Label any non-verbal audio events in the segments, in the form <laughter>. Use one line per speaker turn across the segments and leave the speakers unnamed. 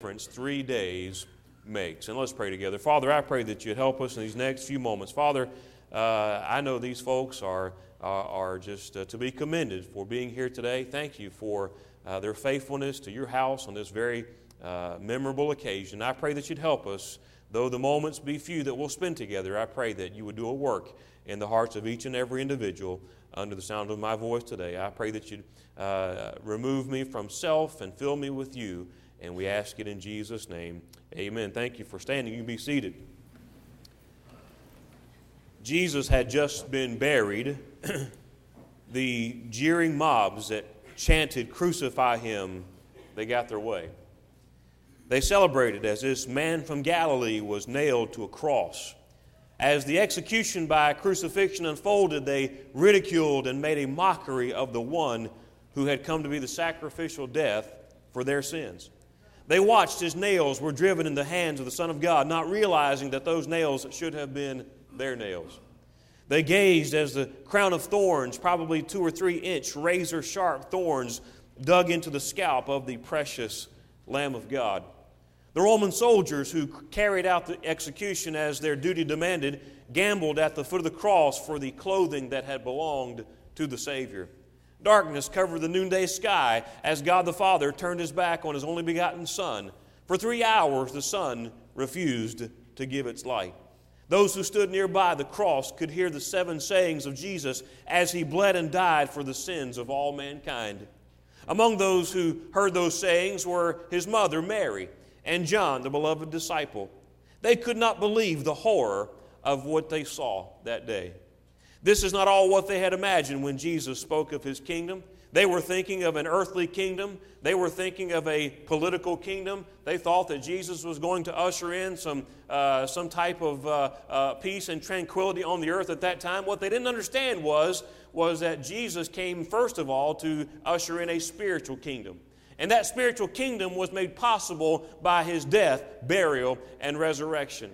difference three days makes. And let's pray together. Father, I pray that you'd help us in these next few moments. Father, uh, I know these folks are, are, are just uh, to be commended for being here today. Thank you for uh, their faithfulness to your house on this very uh, memorable occasion. I pray that you'd help us, though the moments be few that we'll spend together. I pray that you would do a work in the hearts of each and every individual under the sound of my voice today. I pray that you'd uh, remove me from self and fill me with you. And we ask it in Jesus' name. Amen. Thank you for standing. You be seated. Jesus had just been buried. <clears throat> the jeering mobs that chanted, Crucify him, they got their way. They celebrated as this man from Galilee was nailed to a cross. As the execution by crucifixion unfolded, they ridiculed and made a mockery of the one who had come to be the sacrificial death for their sins. They watched as nails were driven in the hands of the Son of God, not realizing that those nails should have been their nails. They gazed as the crown of thorns, probably two or three inch razor sharp thorns, dug into the scalp of the precious Lamb of God. The Roman soldiers who carried out the execution as their duty demanded gambled at the foot of the cross for the clothing that had belonged to the Savior. Darkness covered the noonday sky as God the Father turned his back on his only begotten Son. For three hours, the sun refused to give its light. Those who stood nearby the cross could hear the seven sayings of Jesus as he bled and died for the sins of all mankind. Among those who heard those sayings were his mother, Mary, and John, the beloved disciple. They could not believe the horror of what they saw that day. This is not all what they had imagined when Jesus spoke of his kingdom. They were thinking of an earthly kingdom. They were thinking of a political kingdom. They thought that Jesus was going to usher in some, uh, some type of uh, uh, peace and tranquility on the earth at that time. What they didn't understand was, was that Jesus came, first of all, to usher in a spiritual kingdom. And that spiritual kingdom was made possible by his death, burial, and resurrection.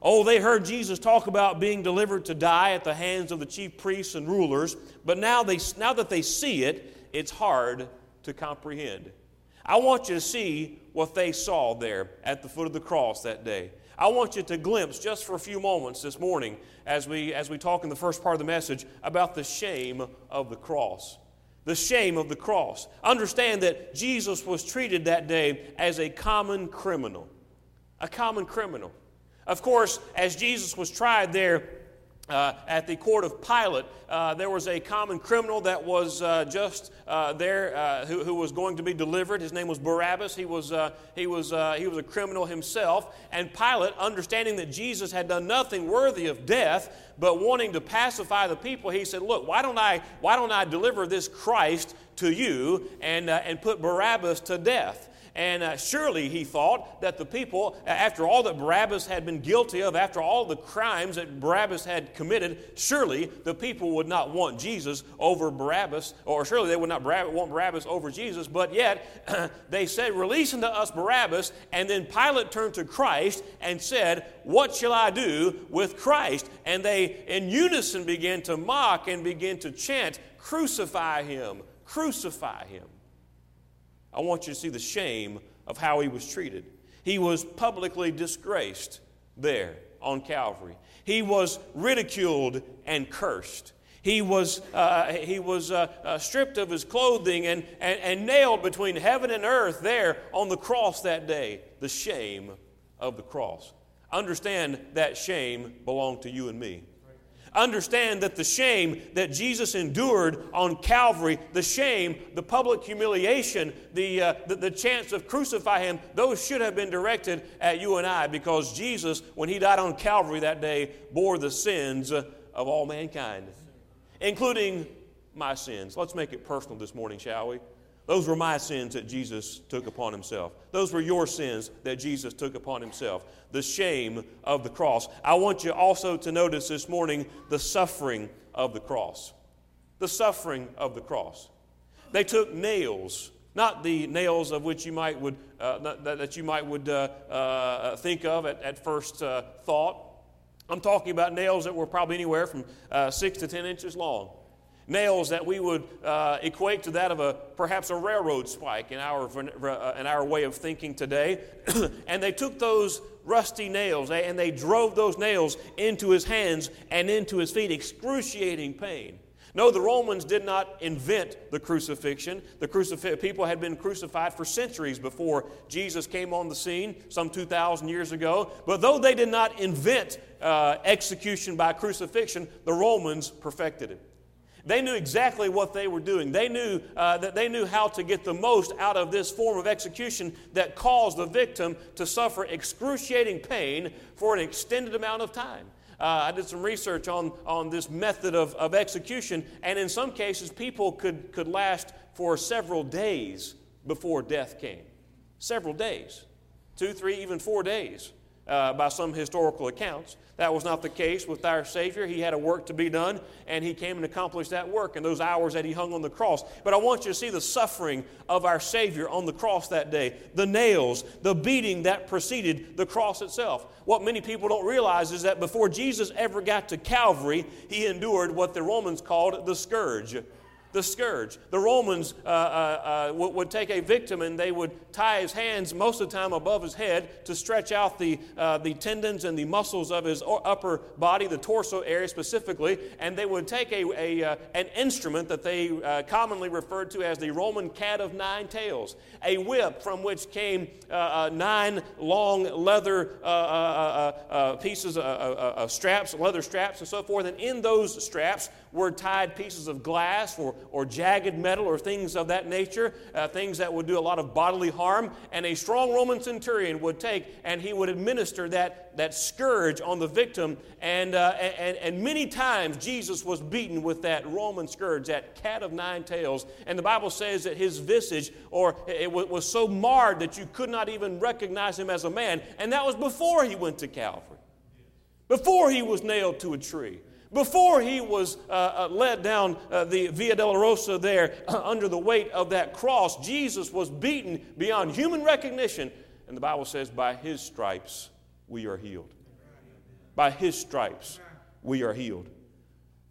Oh, they heard Jesus talk about being delivered to die at the hands of the chief priests and rulers, but now, they, now that they see it, it's hard to comprehend. I want you to see what they saw there at the foot of the cross that day. I want you to glimpse just for a few moments this morning as we, as we talk in the first part of the message about the shame of the cross. The shame of the cross. Understand that Jesus was treated that day as a common criminal. A common criminal. Of course, as Jesus was tried there uh, at the court of Pilate, uh, there was a common criminal that was uh, just uh, there uh, who, who, was going to be delivered. His name was Barabbas. He was, uh, he, was, he was a criminal himself. And Pilate, understanding that Jesus had done nothing worthy of death, but wanting to pacify the people, he said, Look, why don't I, why don't I deliver this Christ to you and, and put Barabbas to death? And uh, surely he thought that the people, after all that Barabbas had been guilty of, after all the crimes that Barabbas had committed, surely the people would not want Jesus over Barabbas, or surely they would not want Barabbas over Jesus. But yet <clears throat> they said, Release unto us Barabbas. And then Pilate turned to Christ and said, What shall I do with Christ? And they in unison began to mock and begin to chant, Crucify him, crucify him. I want you to see the shame of how he was treated. He was publicly disgraced there on Calvary. He was ridiculed and cursed. He was, uh, he was uh, uh, stripped of his clothing and, and, and nailed between heaven and earth there on the cross that day. The shame of the cross. Understand that shame belonged to you and me. Understand that the shame that Jesus endured on Calvary, the shame, the public humiliation, the, uh, the, the, chance of crucify him, those should have been directed at you and I because Jesus, when he died on Calvary that day, bore the sins of all mankind, including my sins. Let's make it personal this morning, shall we? Those were my sins that Jesus took upon himself. Those were your sins that Jesus took upon himself. The shame of the cross. I want you also to notice this morning the suffering of the cross. The suffering of the cross. They took nails, not the nails of which you might would uh, that you might would uh, uh, think of at, at first uh, thought. I'm talking about nails that were probably anywhere from uh, six to ten inches long nails that we would uh, equate to that of a perhaps a railroad spike in our, uh, in our way of thinking today. <clears throat> and they took those rusty nails and they drove those nails into his hands and into his feet, excruciating pain. No, the Romans did not invent the crucifixion. The crucif- people had been crucified for centuries before Jesus came on the scene, some 2,000 years ago. But though they did not invent uh, execution by crucifixion, the Romans perfected it. They knew exactly what they were doing. They knew uh, that they knew how to get the most out of this form of execution that caused the victim to suffer excruciating pain for an extended amount of time. Uh, I did some research on, on this method of, of execution, and in some cases, people could, could last for several days before death came. Several days. Two, three, even four days uh, by some historical accounts. That was not the case with our Savior. He had a work to be done, and He came and accomplished that work in those hours that He hung on the cross. But I want you to see the suffering of our Savior on the cross that day the nails, the beating that preceded the cross itself. What many people don't realize is that before Jesus ever got to Calvary, He endured what the Romans called the scourge the scourge. The Romans uh, uh, uh, would take a victim and they would tie his hands most of the time above his head to stretch out the, uh, the tendons and the muscles of his upper body, the torso area specifically, and they would take a, a uh, an instrument that they uh, commonly referred to as the Roman cat of nine tails, a whip from which came nine long leather pieces, of straps, leather straps, and so forth, and in those straps were tied pieces of glass or, or jagged metal or things of that nature, uh, things that would do a lot of bodily harm. And a strong Roman centurion would take and he would administer that, that scourge on the victim. And, uh, and, and many times Jesus was beaten with that Roman scourge, that cat of nine tails. And the Bible says that his visage or it was so marred that you could not even recognize him as a man. And that was before he went to Calvary, before he was nailed to a tree. Before he was uh, uh, led down uh, the Via Dolorosa there uh, under the weight of that cross, Jesus was beaten beyond human recognition. And the Bible says, by his stripes we are healed. By his stripes we are healed.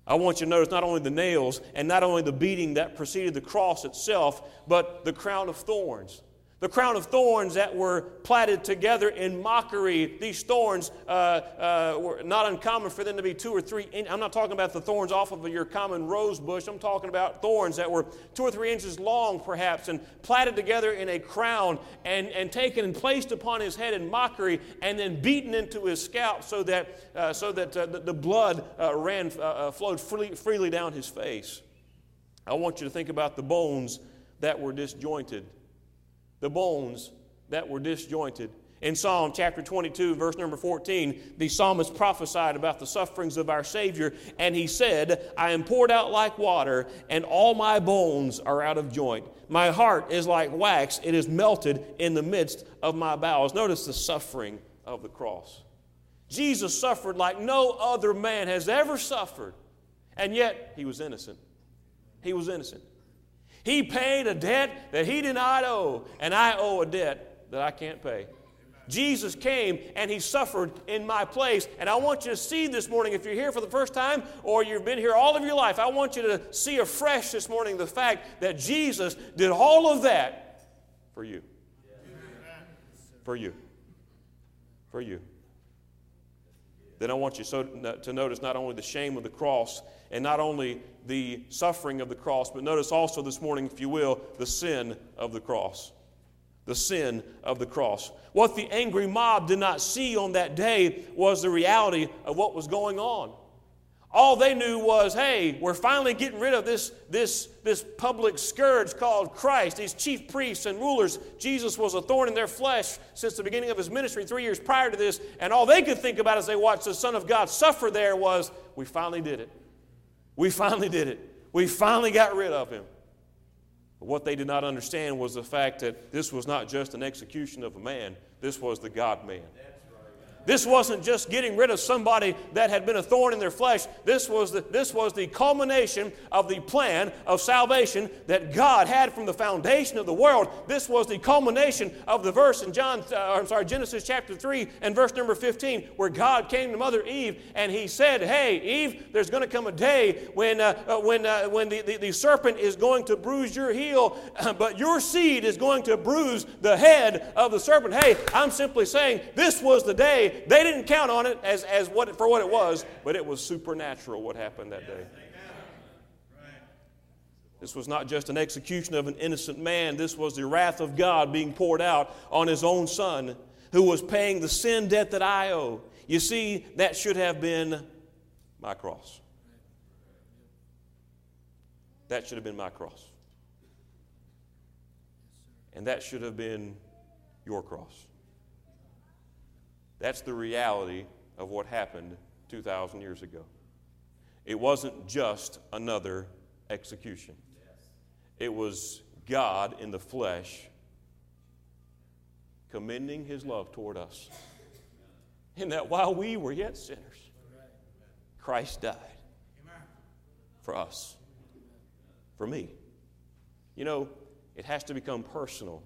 I want you to notice not only the nails and not only the beating that preceded the cross itself, but the crown of thorns the crown of thorns that were plaited together in mockery. These thorns uh, uh, were not uncommon for them to be two or three. In- I'm not talking about the thorns off of your common rose bush. I'm talking about thorns that were two or three inches long, perhaps, and plaited together in a crown and, and taken and placed upon his head in mockery and then beaten into his scalp so that, uh, so that uh, the, the, blood uh, ran, uh, flowed freely, freely down his face. I want you to think about the bones that were disjointed the bones that were disjointed. In Psalm chapter 22, verse number 14, the psalmist prophesied about the sufferings of our Savior, and he said, I am poured out like water, and all my bones are out of joint. My heart is like wax, it is melted in the midst of my bowels. Notice the suffering of the cross. Jesus suffered like no other man has ever suffered, and yet he was innocent. He was innocent. He paid a debt that he did not owe, and I owe a debt that I can't pay. Jesus came and he suffered in my place. And I want you to see this morning, if you're here for the first time or you've been here all of your life, I want you to see afresh this morning the fact that Jesus did all of that for you. For you. For you. Then I want you so, to notice not only the shame of the cross and not only the suffering of the cross, but notice also this morning, if you will, the sin of the cross. The sin of the cross. What the angry mob did not see on that day was the reality of what was going on. All they knew was, hey, we're finally getting rid of this, this, this public scourge called Christ, these chief priests and rulers. Jesus was a thorn in their flesh since the beginning of his ministry, three years prior to this. And all they could think about as they watched the Son of God suffer there was, we finally did it. We finally did it. We finally got rid of him. But what they did not understand was the fact that this was not just an execution of a man, this was the God man. This wasn't just getting rid of somebody that had been a thorn in their flesh. This was the, this was the culmination of the plan of salvation that God had from the foundation of the world. This was the culmination of the verse in John, uh, I'm sorry, Genesis chapter 3 and verse number 15, where God came to Mother Eve and he said, Hey, Eve, there's going to come a day when, uh, uh, when, uh, when the, the, the serpent is going to bruise your heel, <clears throat> but your seed is going to bruise the head of the serpent. Hey, I'm simply saying this was the day they didn't count on it as, as what, for what it was, but it was supernatural what happened that day. This was not just an execution of an innocent man, this was the wrath of God being poured out on his own son who was paying the sin debt that I owe. You see, that should have been my cross. That should have been my cross. And that should have been your cross. That's the reality of what happened 2,000 years ago. It wasn't just another execution, it was God in the flesh commending his love toward us. In that while we were yet sinners, Christ died for us, for me. You know, it has to become personal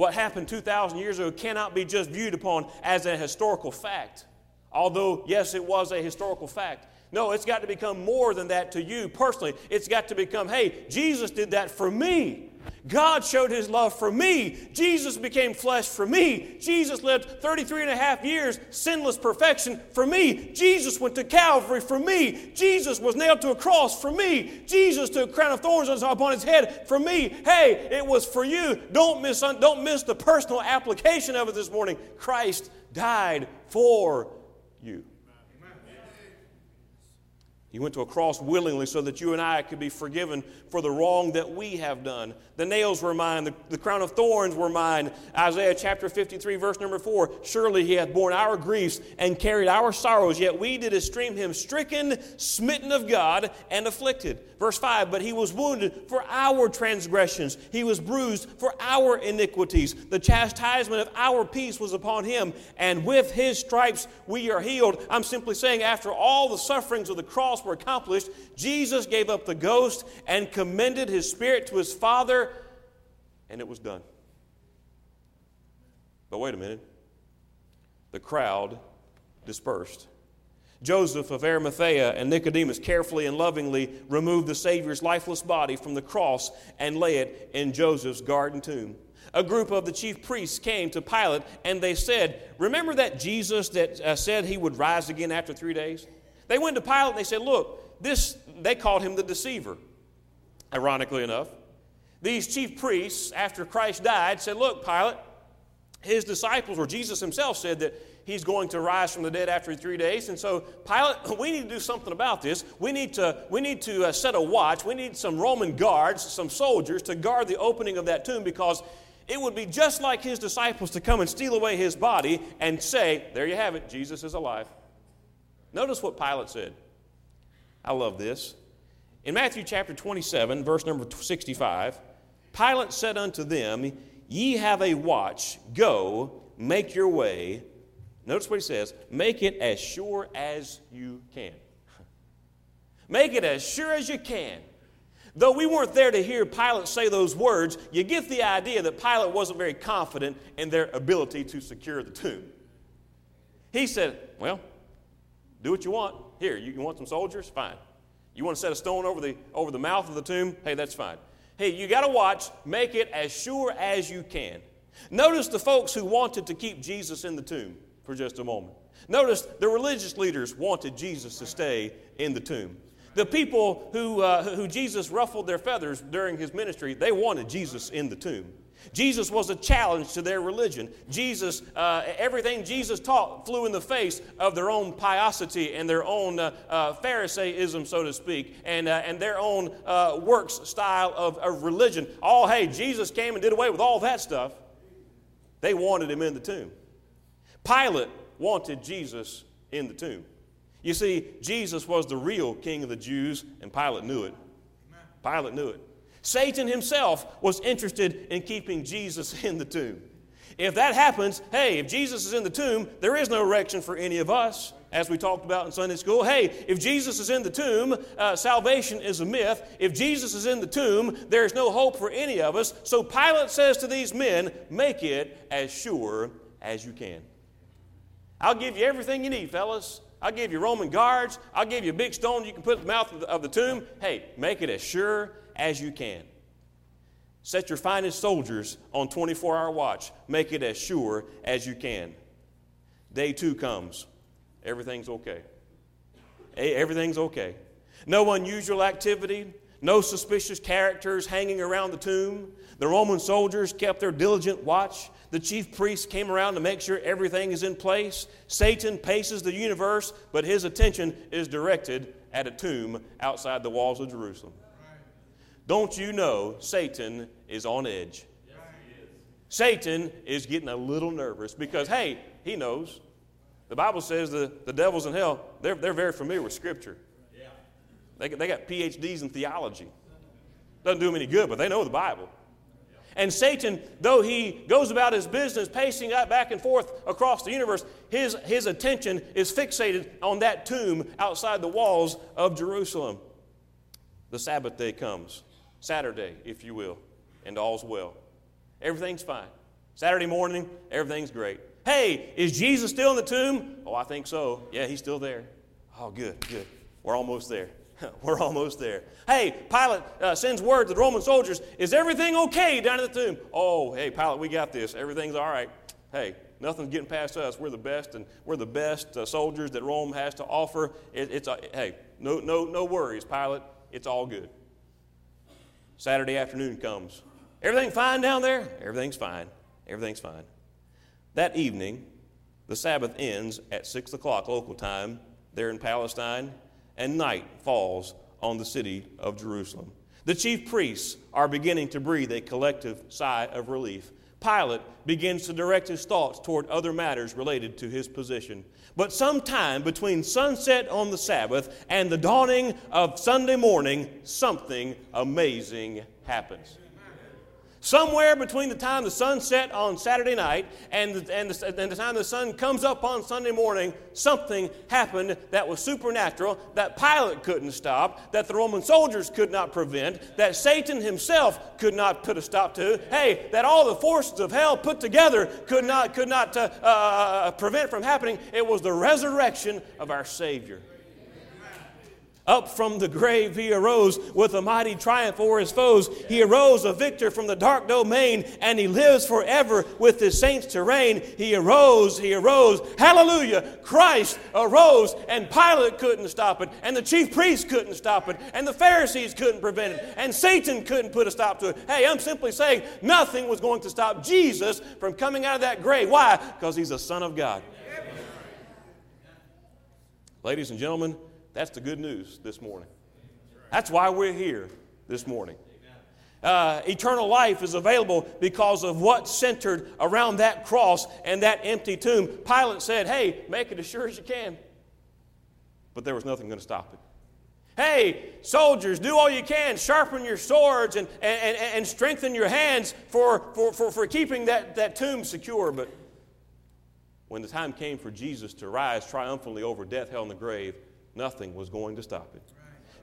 what happened 2,000 years ago cannot be just viewed upon as a historical fact. Although, yes, it was a historical fact. No, it's got to become more than that to you personally. It's got to become, hey, Jesus did that for me. God showed his love for me. Jesus became flesh for me. Jesus lived 33 and a half years, sinless perfection for me. Jesus went to Calvary for me. Jesus was nailed to a cross for me. Jesus took a crown of thorns upon his head for me. Hey, it was for you. Don't miss, don't miss the personal application of it this morning. Christ died for you. He went to a cross willingly so that you and I could be forgiven for the wrong that we have done. The nails were mine, the, the, crown of thorns were mine. Isaiah chapter 53, verse number 4 Surely he hath borne our griefs and carried our sorrows, yet we did esteem him stricken, smitten of God, and afflicted. Verse 5 But he was wounded for our transgressions, he was bruised for our iniquities. The chastisement of our peace was upon him, and with his stripes we are healed. I'm simply saying, after all the sufferings of the cross, were accomplished, Jesus gave up the ghost and commended his spirit to his Father, and it was done. But wait a minute. The crowd dispersed. Joseph of Arimathea and Nicodemus carefully and lovingly removed the Savior's lifeless body from the cross and lay it in Joseph's garden tomb. A group of the chief priests came to Pilate and they said, Remember that Jesus that uh, said he would rise again after three days? They went to Pilate and they said, Look, this, they called him the deceiver, ironically enough. These chief priests, after Christ died, said, Look, Pilate, his disciples, or Jesus himself, said that he's going to rise from the dead after three days. And so, Pilate, <laughs> we need to do something about this. We need to, we need to uh, set a watch. We need some Roman guards, some soldiers to guard the opening of that tomb because it would be just like his disciples to come and steal away his body and say, There you have it, Jesus is alive. Notice what Pilate said. I love this. In Matthew chapter 27, verse number 65, Pilate said unto them, Ye have a watch, go, make your way. Notice what he says make it as sure as you can. <laughs> make it as sure as you can. Though we weren't there to hear Pilate say those words, you get the idea that Pilate wasn't very confident in their ability to secure the tomb. He said, Well, do what you want. Here, you want some soldiers? Fine. You want to set a stone over the, over the mouth of the tomb? Hey, that's fine. Hey, you got to watch. Make it as sure as you can. Notice the folks who wanted to keep Jesus in the tomb for just a moment. Notice the religious leaders wanted Jesus to stay in the tomb. The people who, uh, who Jesus ruffled their feathers during his ministry, they wanted Jesus in the tomb. Jesus was a challenge to their religion. Jesus, uh, everything Jesus taught flew in the face of their own piosity and their own uh, uh, Pharisaism, so to speak, and, uh, and their own uh, works style of, of religion. All, hey, Jesus came and did away with all that stuff. They wanted him in the tomb. Pilate wanted Jesus in the tomb. You see, Jesus was the real king of the Jews, and Pilate knew it. Pilate knew it. Satan himself was interested in keeping Jesus in the tomb. If that happens, hey, if Jesus is in the tomb, there is no resurrection for any of us, as we talked about in Sunday school. Hey, if Jesus is in the tomb, uh, salvation is a myth. If Jesus is in the tomb, there is no hope for any of us. So Pilate says to these men, make it as sure as you can. I'll give you everything you need, fellas. I'll give you Roman guards. I'll give you a big stone you can put in the mouth of the, of the tomb. Hey, make it as sure as you can. Set your finest soldiers on 24 hour watch. Make it as sure as you can. Day two comes. Everything's okay. Everything's okay. No unusual activity, no suspicious characters hanging around the tomb. The Roman soldiers kept their diligent watch. The chief priests came around to make sure everything is in place. Satan paces the universe, but his attention is directed at a tomb outside the walls of Jerusalem. Don't you know Satan is on edge? Yes, he is. Satan is getting a little nervous because, hey, he knows. The Bible says the, the devil's in hell, they're, they're very familiar with Scripture. Yeah. They, they got PhDs in theology. Doesn't do them any good, but they know the Bible. And Satan, though he goes about his business pacing up back and forth across the universe, his, his attention is fixated on that tomb outside the walls of Jerusalem. The Sabbath day comes. Saturday, if you will, and all's well. Everything's fine. Saturday morning, everything's great. Hey, is Jesus still in the tomb? Oh, I think so. Yeah, he's still there. Oh, good, good. We're almost there. <laughs> We're almost there. Hey, Pilate uh, sends word to the Roman soldiers Is everything okay down at the tomb? Oh, hey, Pilate, we got this. Everything's all right. Hey, nothing's getting past us. We're the best, and we're the best uh, soldiers that Rome has to offer. It, it's, uh, hey, no, no, no worries, Pilate. It's all good. Saturday afternoon comes. Everything fine down there? Everything's fine. Everything's fine. That evening, the Sabbath ends at 6 o'clock local time there in Palestine, and night falls on the city of Jerusalem. The chief priests are beginning to breathe a collective sigh of relief. Pilate begins to direct his thoughts toward other matters related to his position. But sometime between sunset on the Sabbath and the dawning of Sunday morning, something amazing happens. Somewhere between the time the sun set on Saturday night and the, and, the, and the time the sun comes up on Sunday morning, something happened that was supernatural, that Pilate couldn't stop, that the Roman soldiers could not prevent, that Satan himself could not put a stop to. Hey, that all the forces of hell put together could not, could not uh, uh, prevent from happening. It was the resurrection of our Savior. Up from the grave, he arose with a mighty triumph over his foes. He arose a victor from the dark domain, and he lives forever with his saints to reign. He arose, he arose. Hallelujah! Christ arose, and Pilate couldn't stop it, and the chief priests couldn't stop it, and the Pharisees couldn't prevent it, and Satan couldn't put a stop to it. Hey, I'm simply saying nothing was going to stop Jesus from coming out of that grave. Why? Because he's the Son of God. Ladies and gentlemen, that's the good news this morning. That's why we're here this morning. Uh, eternal life is available because of what's centered around that cross and that empty tomb. Pilate said, Hey, make it as sure as you can. But there was nothing going to stop it. Hey, soldiers, do all you can. Sharpen your swords and, and, and strengthen your hands for, for, for, for keeping that, that tomb secure. But when the time came for Jesus to rise triumphantly over death, hell, and the grave, Nothing was going to stop it.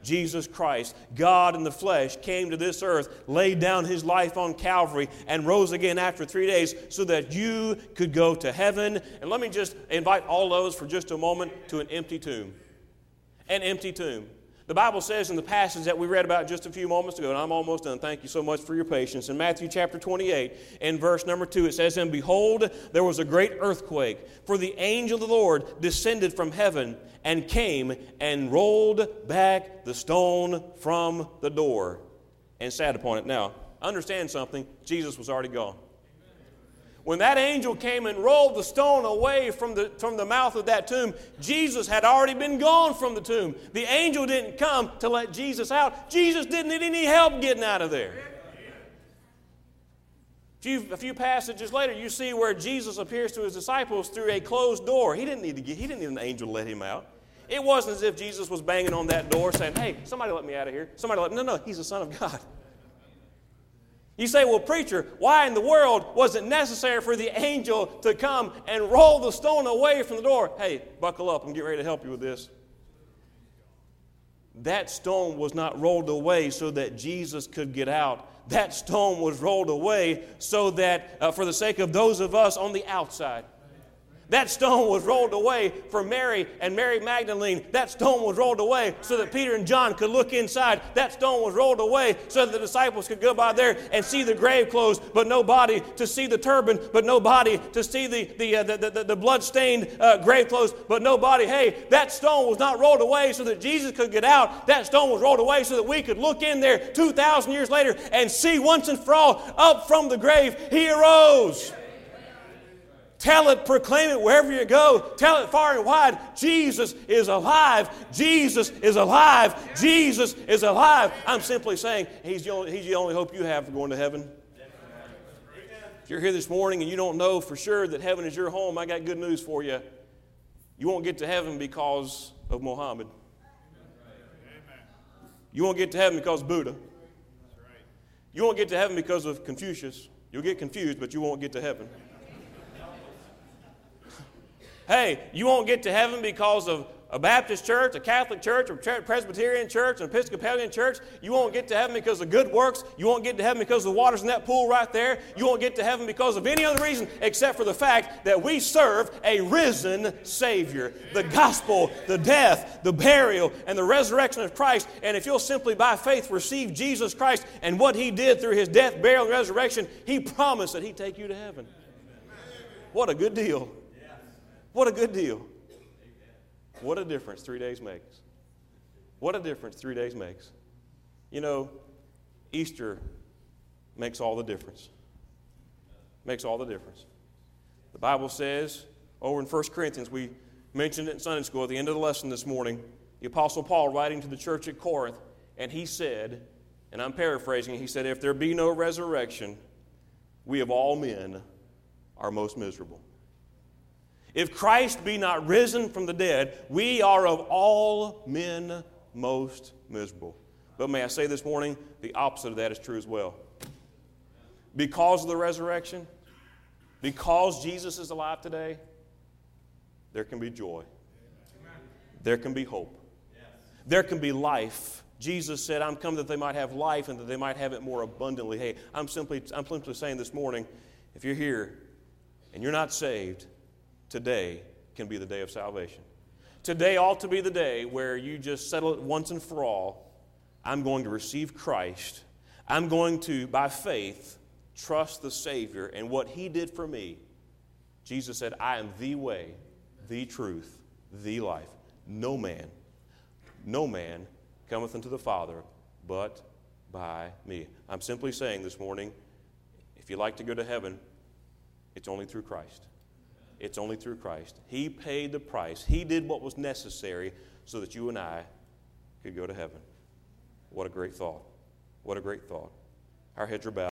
Jesus Christ, God in the flesh, came to this earth, laid down his life on Calvary, and rose again after three days so that you could go to heaven. And let me just invite all those for just a moment to an empty tomb. An empty tomb. The Bible says in the passage that we read about just a few moments ago, and I'm almost done. Thank you so much for your patience. In Matthew chapter 28, in verse number 2, it says, And behold, there was a great earthquake, for the angel of the Lord descended from heaven and came and rolled back the stone from the door and sat upon it. Now, understand something Jesus was already gone. When that angel came and rolled the stone away from the, from the mouth of that tomb, Jesus had already been gone from the tomb. The angel didn't come to let Jesus out. Jesus didn't need any help getting out of there. A few, a few passages later, you see where Jesus appears to his disciples through a closed door. He didn't need to get, he didn't need an angel to let him out. It wasn't as if Jesus was banging on that door saying, Hey, somebody let me out of here. Somebody let me. No, no, he's the Son of God. You say, well, preacher, why in the world was it necessary for the angel to come and roll the stone away from the door? Hey, buckle up. I'm getting ready to help you with this. That stone was not rolled away so that Jesus could get out. That stone was rolled away so that, uh, for the sake of those of us on the outside, that stone was rolled away for Mary and Mary Magdalene. That stone was rolled away so that Peter and John could look inside. That stone was rolled away so that the disciples could go by there and see the grave clothes, but no body, to see the turban, but no body, to see the, the, uh, the, the, the blood-stained uh, grave clothes, but no body. Hey, that stone was not rolled away so that Jesus could get out. That stone was rolled away so that we could look in there 2,000 years later and see once and for all up from the grave, he arose. Tell it, proclaim it wherever you go. Tell it far and wide. Jesus is alive. Jesus is alive. Jesus is alive. I'm simply saying he's the only, he's the only hope you have for going to heaven. If you're here this morning and you don't know for sure that heaven is your home, I got good news for you. You won't get to heaven because of Muhammad. You won't get to heaven because of Buddha. You won't get to heaven because of Confucius. You'll get confused, but you won't get to heaven. Hey, you won't get to heaven because of a Baptist church, a Catholic church, a Presbyterian church, an Episcopalian church. You won't get to heaven because of good works. You won't get to heaven because of the water's in that pool right there. You won't get to heaven because of any other reason except for the fact that we serve a risen Savior. The gospel, the death, the burial, and the resurrection of Christ. And if you'll simply by faith receive Jesus Christ and what He did through His death, burial, and resurrection, He promised that He'd take you to heaven. What a good deal. What a good deal. What a difference three days makes. What a difference three days makes. You know, Easter makes all the difference. Makes all the difference. The Bible says over in 1 Corinthians, we mentioned it in Sunday school at the end of the lesson this morning, the Apostle Paul writing to the church at Corinth, and he said, and I'm paraphrasing, he said, If there be no resurrection, we of all men are most miserable. If Christ be not risen from the dead, we are of all men most miserable. But may I say this morning, the opposite of that is true as well. Because of the resurrection, because Jesus is alive today, there can be joy. There can be hope. There can be life. Jesus said, I'm come that they might have life and that they might have it more abundantly. Hey, I'm simply, I'm simply saying this morning, if you're here and you're not saved, today can be the day of salvation. Today ought to be the day where you just settle it once and for all. I'm going to receive Christ. I'm going to, by faith, trust the Savior and what He did for me. Jesus said, I am the way, the truth, the life. No man, no man cometh unto the Father but by me. I'm simply saying this morning if you like to go to heaven, it's only through Christ. It's only through Christ. He paid the price, He did what was necessary so that you and I could go to heaven. What a great thought. What a great thought. Our heads are bowed.